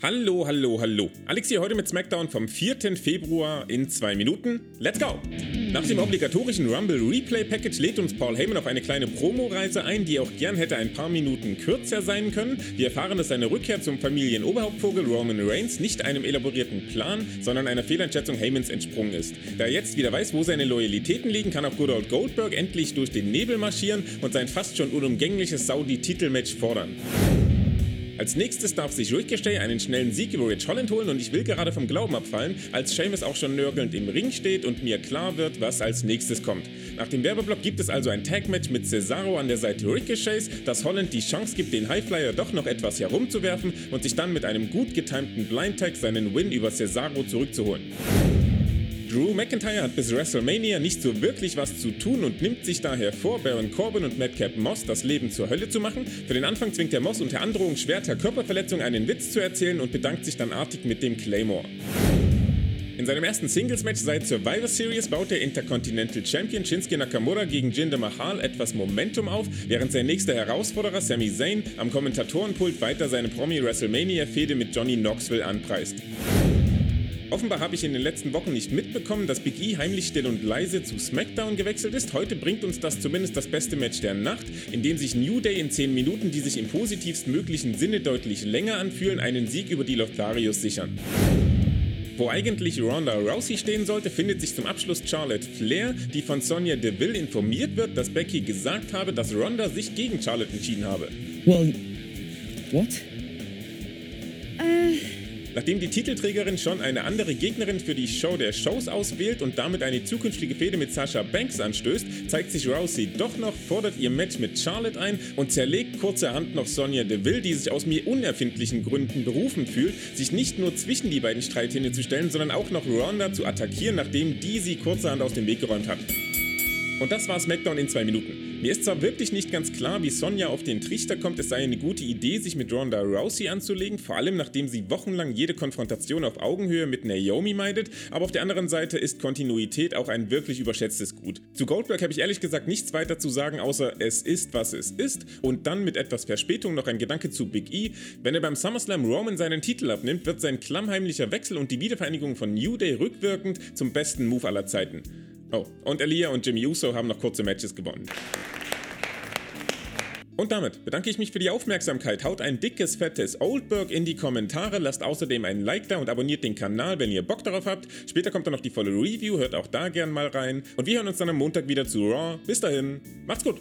Hallo, hallo, hallo. Alex hier heute mit SmackDown vom 4. Februar in zwei Minuten. Let's go! Nach dem obligatorischen Rumble Replay Package lädt uns Paul Heyman auf eine kleine Promoreise ein, die auch gern hätte ein paar Minuten kürzer sein können. Wir erfahren, dass seine Rückkehr zum Familienoberhauptvogel Roman Reigns nicht einem elaborierten Plan, sondern einer Fehleinschätzung Heymans entsprungen ist. Da er jetzt wieder weiß, wo seine Loyalitäten liegen, kann auch Good Old Goldberg endlich durch den Nebel marschieren und sein fast schon unumgängliches Saudi-Titelmatch fordern. Als nächstes darf sich Ricochet einen schnellen Sieg über Rich Holland holen und ich will gerade vom Glauben abfallen, als Seamus auch schon nörgelnd im Ring steht und mir klar wird, was als nächstes kommt. Nach dem Werbeblock gibt es also ein Tag-Match mit Cesaro an der Seite Ricochets, das Holland die Chance gibt, den Highflyer doch noch etwas herumzuwerfen und sich dann mit einem gut getimten Blind-Tag seinen Win über Cesaro zurückzuholen. Drew McIntyre hat bis WrestleMania nicht so wirklich was zu tun und nimmt sich daher vor, Baron Corbin und Madcap Moss das Leben zur Hölle zu machen. Für den Anfang zwingt der Moss unter Androhung schwerter Körperverletzung einen Witz zu erzählen und bedankt sich dann artig mit dem Claymore. In seinem ersten Singles-Match seit Survivor Series baut der Intercontinental Champion Shinsuke Nakamura gegen Jinder Mahal etwas Momentum auf, während sein nächster Herausforderer Sami Zayn am Kommentatorenpult weiter seine Promi-WrestleMania-Fehde mit Johnny Knoxville anpreist. Offenbar habe ich in den letzten Wochen nicht mitbekommen, dass Big E heimlich still und leise zu SmackDown gewechselt ist. Heute bringt uns das zumindest das beste Match der Nacht, in dem sich New Day in 10 Minuten, die sich im positivst möglichen Sinne deutlich länger anfühlen, einen Sieg über die Lotharios sichern. Wo eigentlich Ronda Rousey stehen sollte, findet sich zum Abschluss Charlotte Flair, die von Sonya Deville informiert wird, dass Becky gesagt habe, dass Ronda sich gegen Charlotte entschieden habe. Well, what? Nachdem die Titelträgerin schon eine andere Gegnerin für die Show der Shows auswählt und damit eine zukünftige Fehde mit Sasha Banks anstößt, zeigt sich Rousey doch noch, fordert ihr Match mit Charlotte ein und zerlegt kurzerhand noch Sonya Deville, die sich aus mir unerfindlichen Gründen berufen fühlt, sich nicht nur zwischen die beiden Streithähne zu stellen, sondern auch noch Ronda zu attackieren, nachdem die sie kurzerhand aus dem Weg geräumt hat. Und das war SmackDown in zwei Minuten. Mir ist zwar wirklich nicht ganz klar, wie Sonja auf den Trichter kommt, es sei eine gute Idee, sich mit Ronda Rousey anzulegen, vor allem nachdem sie wochenlang jede Konfrontation auf Augenhöhe mit Naomi meidet, aber auf der anderen Seite ist Kontinuität auch ein wirklich überschätztes Gut. Zu Goldberg habe ich ehrlich gesagt nichts weiter zu sagen, außer es ist, was es ist und dann mit etwas Verspätung noch ein Gedanke zu Big E. Wenn er beim SummerSlam Roman seinen Titel abnimmt, wird sein klammheimlicher Wechsel und die Wiedervereinigung von New Day rückwirkend zum besten Move aller Zeiten. Oh, und Elia und Jimmy Uso haben noch kurze Matches gewonnen. Und damit bedanke ich mich für die Aufmerksamkeit. Haut ein dickes, fettes Oldberg in die Kommentare, lasst außerdem ein Like da und abonniert den Kanal, wenn ihr Bock darauf habt. Später kommt dann noch die volle Review, hört auch da gern mal rein. Und wir hören uns dann am Montag wieder zu Raw. Bis dahin, macht's gut!